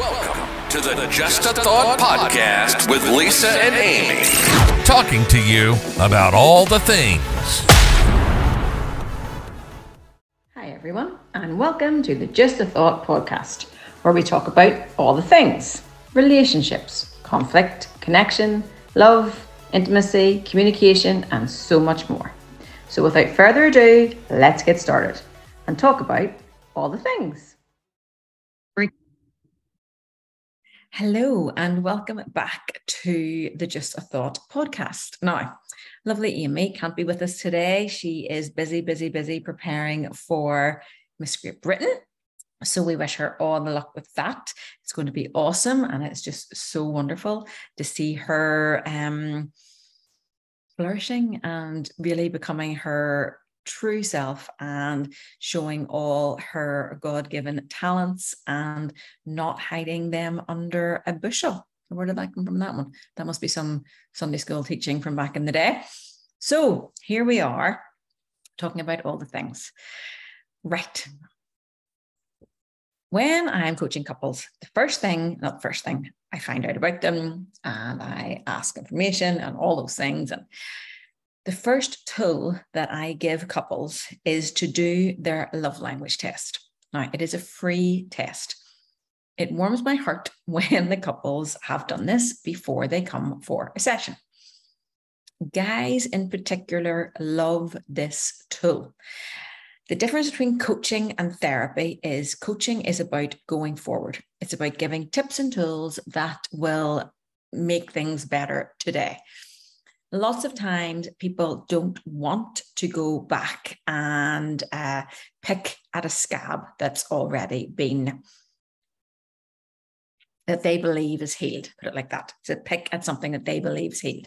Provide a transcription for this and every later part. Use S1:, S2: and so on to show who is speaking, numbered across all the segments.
S1: Welcome to the Just a Thought podcast with Lisa and Amy, talking to you about all the things.
S2: Hi, everyone, and welcome to the Just a Thought podcast, where we talk about all the things relationships, conflict, connection, love, intimacy, communication, and so much more. So, without further ado, let's get started and talk about all the things. Hello, and welcome back to the Just a Thought podcast. Now, lovely Amy can't be with us today. She is busy, busy, busy preparing for Miss Great Britain. So we wish her all the luck with that. It's going to be awesome. And it's just so wonderful to see her um, flourishing and really becoming her true self and showing all her God given talents and not hiding them under a bushel. Where did that come from? That one? That must be some Sunday school teaching from back in the day. So here we are talking about all the things. Right. When I'm coaching couples, the first thing, not the first thing, I find out about them and I ask information and all those things. And the first tool that I give couples is to do their love language test. Now, it is a free test. It warms my heart when the couples have done this before they come for a session. Guys, in particular, love this tool. The difference between coaching and therapy is coaching is about going forward. It's about giving tips and tools that will make things better today lots of times people don't want to go back and uh, pick at a scab that's already been that they believe is healed put it like that. To pick at something that they believe is healed.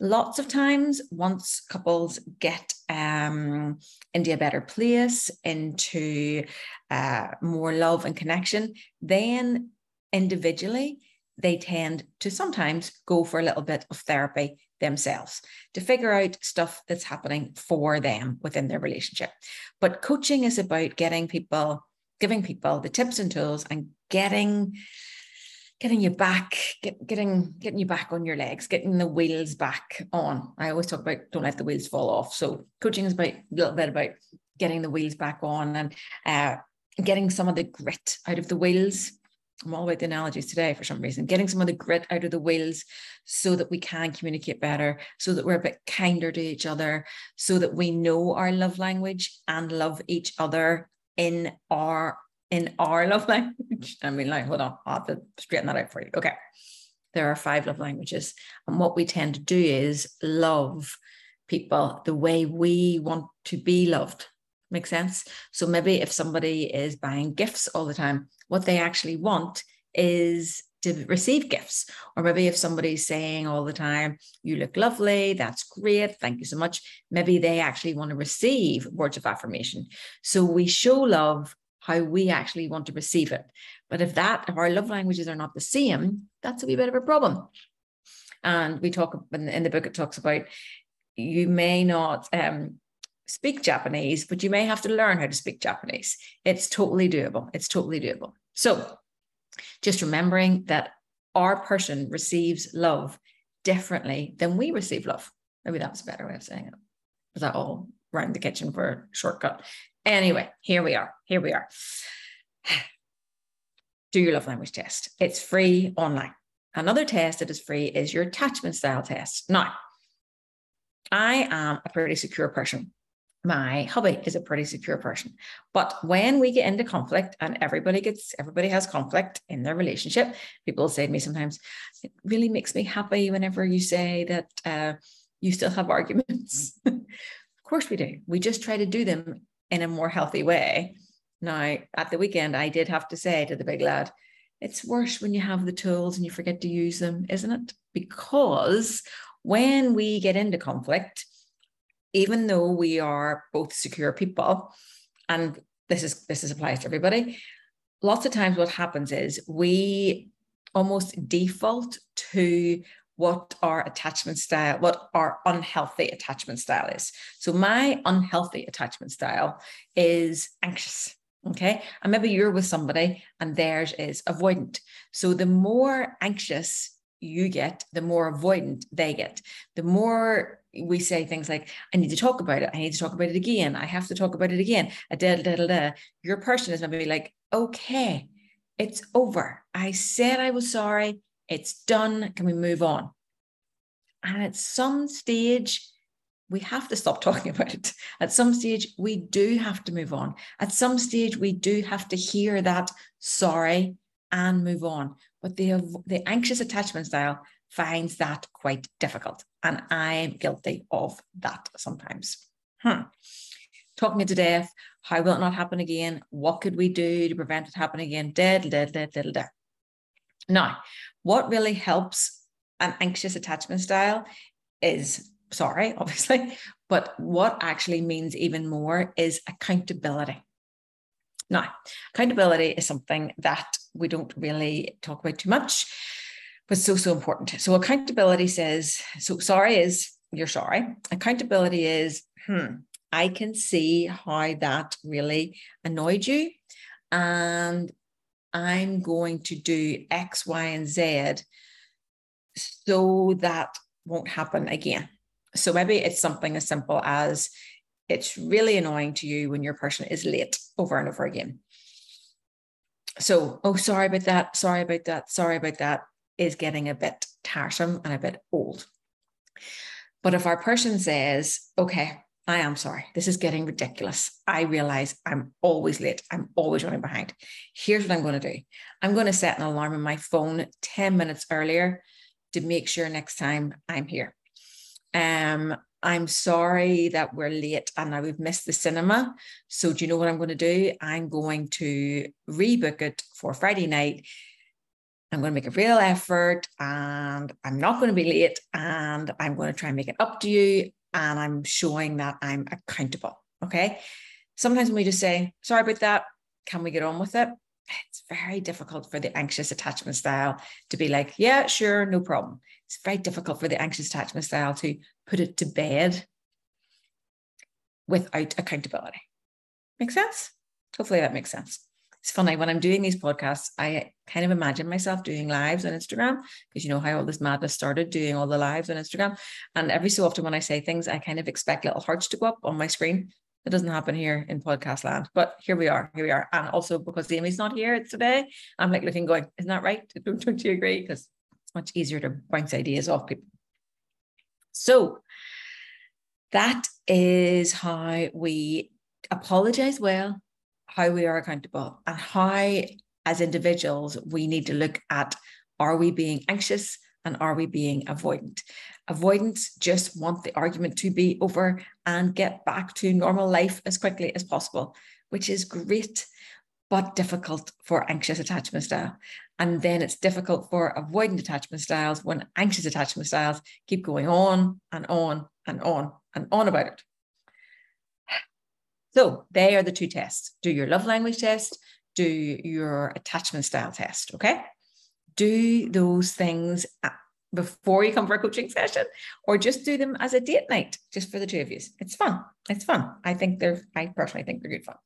S2: Lots of times once couples get um, into a better place into uh, more love and connection then individually they tend to sometimes go for a little bit of therapy themselves to figure out stuff that's happening for them within their relationship. But coaching is about getting people, giving people the tips and tools and getting getting you back, get, getting getting you back on your legs, getting the wheels back on. I always talk about don't let the wheels fall off. So coaching is about a little bit about getting the wheels back on and uh, getting some of the grit out of the wheels I'm all about the analogies today for some reason, getting some of the grit out of the wheels so that we can communicate better, so that we're a bit kinder to each other, so that we know our love language and love each other in our in our love language. I mean, like, hold on, I'll have to straighten that out for you. Okay. There are five love languages. And what we tend to do is love people the way we want to be loved. Make sense? So maybe if somebody is buying gifts all the time, what they actually want is to receive gifts. Or maybe if somebody's saying all the time, you look lovely, that's great, thank you so much. Maybe they actually want to receive words of affirmation. So we show love how we actually want to receive it. But if that, if our love languages are not the same, that's a wee bit of a problem. And we talk in the book, it talks about you may not um, speak Japanese, but you may have to learn how to speak Japanese. It's totally doable. It's totally doable. So just remembering that our person receives love differently than we receive love. Maybe that's a better way of saying it. Was that all around the kitchen for a shortcut? Anyway, here we are. Here we are. Do your love language test. It's free online. Another test that is free is your attachment style test. Now, I am a pretty secure person my hubby is a pretty secure person. But when we get into conflict, and everybody gets, everybody has conflict in their relationship, people say to me sometimes, it really makes me happy whenever you say that uh, you still have arguments. of course we do. We just try to do them in a more healthy way. Now, at the weekend, I did have to say to the big lad, it's worse when you have the tools and you forget to use them, isn't it? Because when we get into conflict, even though we are both secure people, and this is this is applies to everybody, lots of times what happens is we almost default to what our attachment style, what our unhealthy attachment style is. So my unhealthy attachment style is anxious. Okay. And maybe you're with somebody and theirs is avoidant. So the more anxious you get, the more avoidant they get. The more we say things like, I need to talk about it. I need to talk about it again. I have to talk about it again. Da, da, da, da. Your person is going to be like, okay, it's over. I said I was sorry. It's done. Can we move on? And at some stage, we have to stop talking about it. At some stage, we do have to move on. At some stage, we do have to hear that sorry and move on. But the, the anxious attachment style finds that quite difficult. And I'm guilty of that sometimes. Hmm. Talking to death, how will it not happen again? What could we do to prevent it happening again? Dead, dead, dead, dead, dead. Now, what really helps an anxious attachment style is sorry, obviously, but what actually means even more is accountability. Now, accountability is something that we don't really talk about too much but so, so important. So accountability says, so sorry is you're sorry. Accountability is, hmm, I can see how that really annoyed you. And I'm going to do X, Y, and Z so that won't happen again. So maybe it's something as simple as it's really annoying to you when your person is late over and over again. So, oh, sorry about that. Sorry about that. Sorry about that is getting a bit tiresome and a bit old. But if our person says, okay, I am sorry, this is getting ridiculous. I realize I'm always late. I'm always running behind. Here's what I'm going to do I'm going to set an alarm on my phone 10 minutes earlier to make sure next time I'm here. Um, I'm sorry that we're late and now we've missed the cinema. So, do you know what I'm going to do? I'm going to rebook it for Friday night I'm going to make a real effort and I'm not going to be late and I'm going to try and make it up to you. And I'm showing that I'm accountable. Okay. Sometimes when we just say, sorry about that, can we get on with it? It's very difficult for the anxious attachment style to be like, yeah, sure, no problem. It's very difficult for the anxious attachment style to put it to bed without accountability. Make sense? Hopefully that makes sense it's funny when I'm doing these podcasts, I kind of imagine myself doing lives on Instagram because you know how all this madness started doing all the lives on Instagram. And every so often when I say things, I kind of expect little hearts to go up on my screen. It doesn't happen here in podcast land, but here we are. Here we are. And also because Amy's not here today, I'm like looking, going, isn't that right? Don't, don't you agree? Because it's much easier to bounce ideas off people. So that is how we apologize well how we are accountable and how, as individuals, we need to look at are we being anxious and are we being avoidant? Avoidance just want the argument to be over and get back to normal life as quickly as possible, which is great, but difficult for anxious attachment style. And then it's difficult for avoidant attachment styles when anxious attachment styles keep going on and on and on and on about it. So they are the two tests. Do your love language test, do your attachment style test. Okay. Do those things before you come for a coaching session or just do them as a date night just for the two of you. It's fun. It's fun. I think they're, I personally think they're good fun.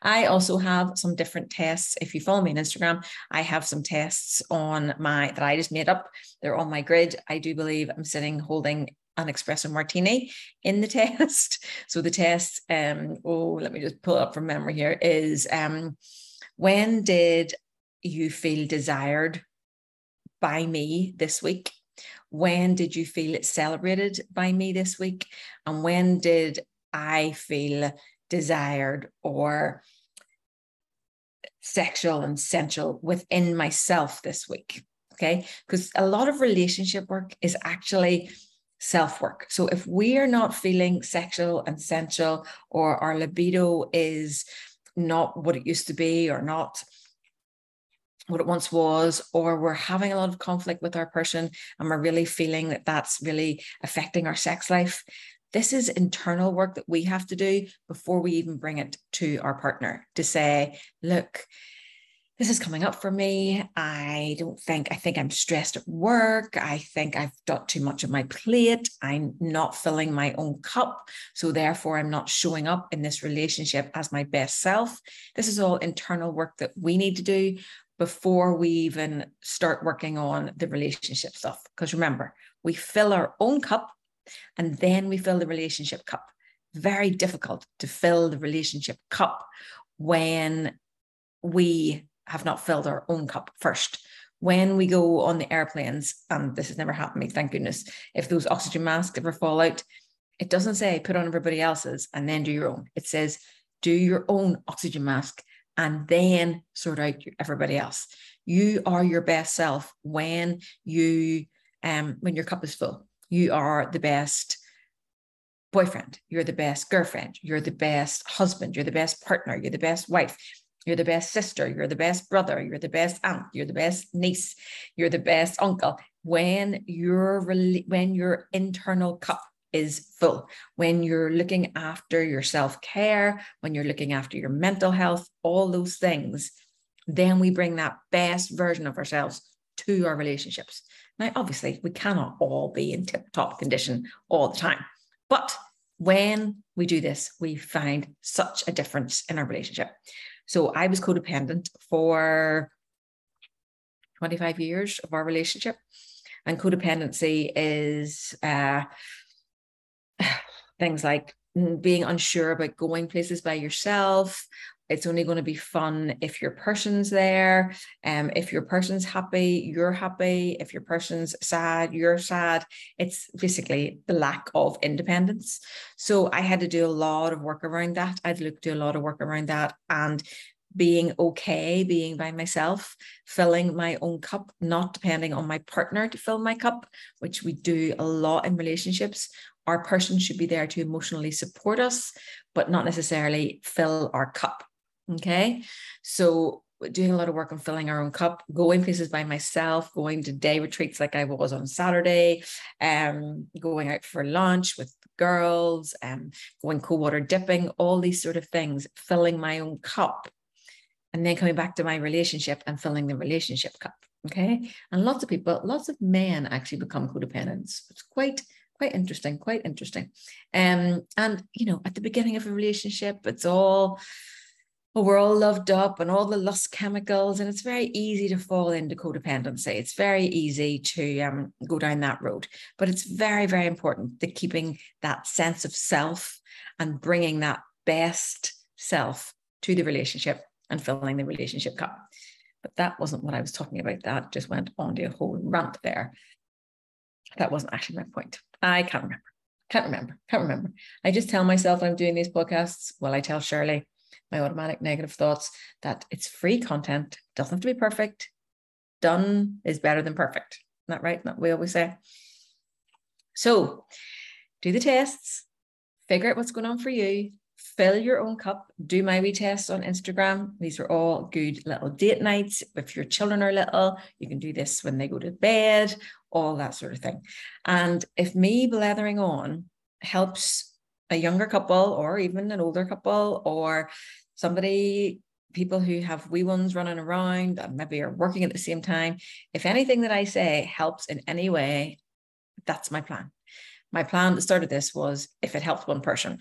S2: I also have some different tests. If you follow me on Instagram, I have some tests on my, that I just made up. They're on my grid. I do believe I'm sitting holding an espresso martini in the test. So the test, um, oh, let me just pull up from memory here, is um, when did you feel desired by me this week? When did you feel celebrated by me this week? And when did I feel desired or sexual and sensual within myself this week? Okay. Because a lot of relationship work is actually self work. So if we are not feeling sexual and sensual, or our libido is not what it used to be, or not what it once was, or we're having a lot of conflict with our person and we're really feeling that that's really affecting our sex life. This is internal work that we have to do before we even bring it to our partner to say, look, this is coming up for me. I don't think, I think I'm stressed at work. I think I've got too much of my plate. I'm not filling my own cup. So therefore, I'm not showing up in this relationship as my best self. This is all internal work that we need to do before we even start working on the relationship stuff. Because remember, we fill our own cup and then we fill the relationship cup. Very difficult to fill the relationship cup when we have not filled our own cup first. When we go on the airplanes, and this has never happened to me, thank goodness, if those oxygen masks ever fall out, it doesn't say put on everybody else's and then do your own. It says do your own oxygen mask and then sort out everybody else. You are your best self when you um when your cup is full. You are the best boyfriend, you're the best girlfriend, you're the best husband, you're the best partner, you're the best wife, you're the best sister, you're the best brother, you're the best aunt, you're the best niece, you're the best uncle. When your when your internal cup is full, when you're looking after your self-care, when you're looking after your mental health, all those things, then we bring that best version of ourselves to our relationships. Now, obviously, we cannot all be in tip-top condition all the time, but when we do this, we find such a difference in our relationship. So I was codependent for 25 years of our relationship. And codependency is uh, things like being unsure about going places by yourself, it's only going to be fun if your person's there. Um, if your person's happy, you're happy. If your person's sad, you're sad. It's basically the lack of independence. So I had to do a lot of work around that. I'd look do a lot of work around that and being okay being by myself, filling my own cup, not depending on my partner to fill my cup, which we do a lot in relationships. Our person should be there to emotionally support us, but not necessarily fill our cup. Okay. So doing a lot of work on filling our own cup, going places by myself, going to day retreats like I was on Saturday, um, going out for lunch with girls, um, going cold water dipping, all these sort of things, filling my own cup, and then coming back to my relationship and filling the relationship cup. Okay. And lots of people, lots of men actually become codependents. It's quite quite interesting, quite interesting. Um, and you know, at the beginning of a relationship, it's all well, we're all loved up and all the lust chemicals, and it's very easy to fall into codependency. It's very easy to um, go down that road, but it's very, very important that keeping that sense of self and bringing that best self to the relationship and filling the relationship cup. But that wasn't what I was talking about. That just went on to a whole rant there. That wasn't actually my point. I can't remember. Can't remember. Can't remember. I just tell myself I'm doing these podcasts. Well, I tell Shirley my automatic negative thoughts that it's free content, doesn't have to be perfect. Done is better than perfect. Isn't that right? That we always say. So do the tests, figure out what's going on for you, fill your own cup, do my wee tests on Instagram. These are all good little date nights. If your children are little, you can do this when they go to bed, all that sort of thing. And if me blethering on helps a younger couple or even an older couple or somebody people who have wee ones running around and maybe are working at the same time if anything that i say helps in any way that's my plan my plan at the start of this was if it helps one person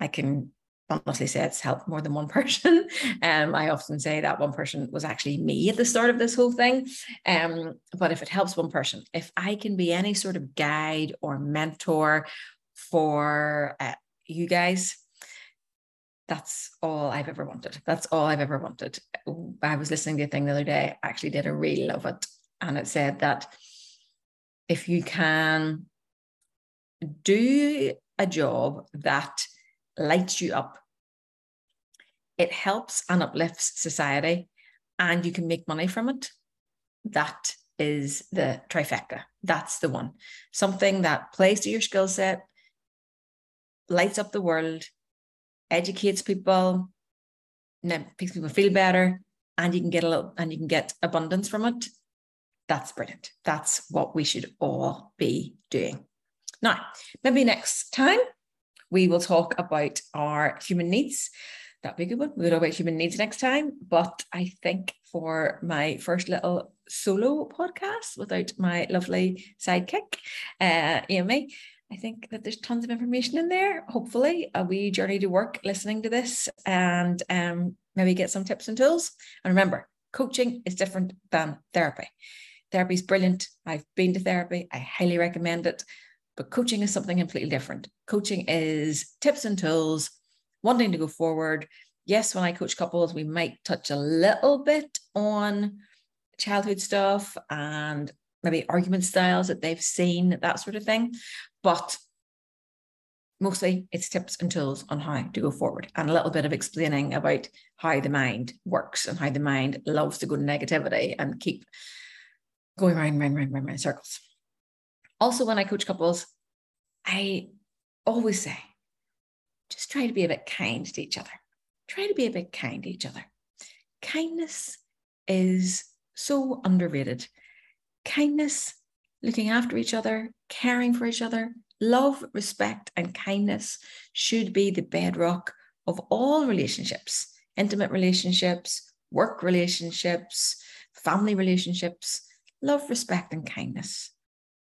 S2: i can honestly say it's helped more than one person um, i often say that one person was actually me at the start of this whole thing um, but if it helps one person if i can be any sort of guide or mentor for uh, you guys that's all I've ever wanted. That's all I've ever wanted. I was listening to a thing the other day, I actually did, I really love it. And it said that if you can do a job that lights you up, it helps and uplifts society, and you can make money from it. That is the trifecta. That's the one. Something that plays to your skill set, lights up the world, educates people, makes people feel better, and you can get a little and you can get abundance from it. That's brilliant. That's what we should all be doing. Now, maybe next time we will talk about our human needs that'd be a good one. We'll talk about human needs next time. But I think for my first little solo podcast without my lovely sidekick, uh, Amy, I think that there's tons of information in there. Hopefully, a wee journey to work listening to this and um, maybe get some tips and tools. And remember, coaching is different than therapy. Therapy is brilliant. I've been to therapy, I highly recommend it. But coaching is something completely different. Coaching is tips and tools, wanting to go forward. Yes, when I coach couples, we might touch a little bit on childhood stuff and maybe argument styles that they've seen, that sort of thing. But mostly it's tips and tools on how to go forward and a little bit of explaining about how the mind works and how the mind loves to go to negativity and keep going round, round, round, round, round circles. Also, when I coach couples, I always say, just try to be a bit kind to each other. Try to be a bit kind to each other. Kindness is so underrated. Kindness, looking after each other, caring for each other, love, respect, and kindness should be the bedrock of all relationships intimate relationships, work relationships, family relationships. Love, respect, and kindness.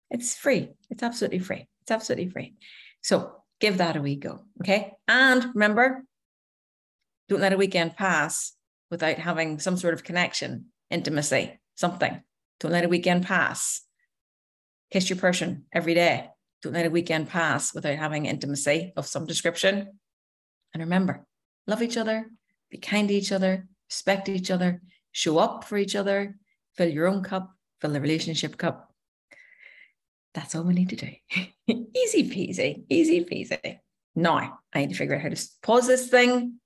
S2: It's free. It's absolutely free. It's absolutely free. So give that a wee go. Okay. And remember, don't let a weekend pass without having some sort of connection, intimacy, something. Don't let a weekend pass. Kiss your person every day. Don't let a weekend pass without having intimacy of some description. And remember, love each other, be kind to each other, respect each other, show up for each other, fill your own cup, fill the relationship cup. That's all we need to do. easy peasy, easy peasy. Now I need to figure out how to pause this thing,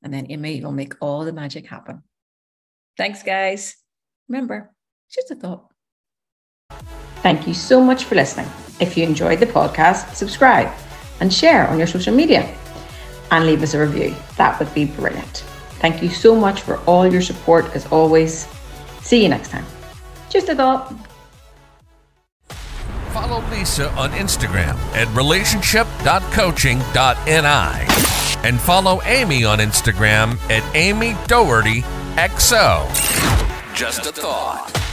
S2: and then Amy will make all the magic happen. Thanks, guys. Remember, just a thought. Thank you so much for listening. If you enjoyed the podcast, subscribe and share on your social media and leave us a review. That would be brilliant. Thank you so much for all your support as always. See you next time. Just a thought.
S1: Follow Lisa on Instagram at relationship.coaching.ni and follow Amy on Instagram at Amy Doherty XO. Just a thought.